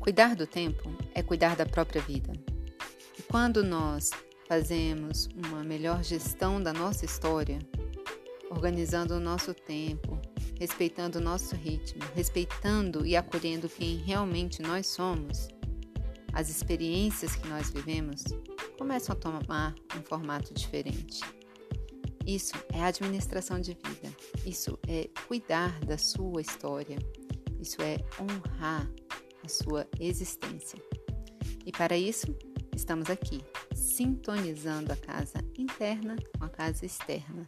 Cuidar do tempo é cuidar da própria vida. E quando nós fazemos uma melhor gestão da nossa história, organizando o nosso tempo, respeitando o nosso ritmo, respeitando e acolhendo quem realmente nós somos, as experiências que nós vivemos começam a tomar um formato diferente. Isso é administração de vida, isso é cuidar da sua história, isso é honrar a sua existência. E para isso, estamos aqui, sintonizando a casa interna com a casa externa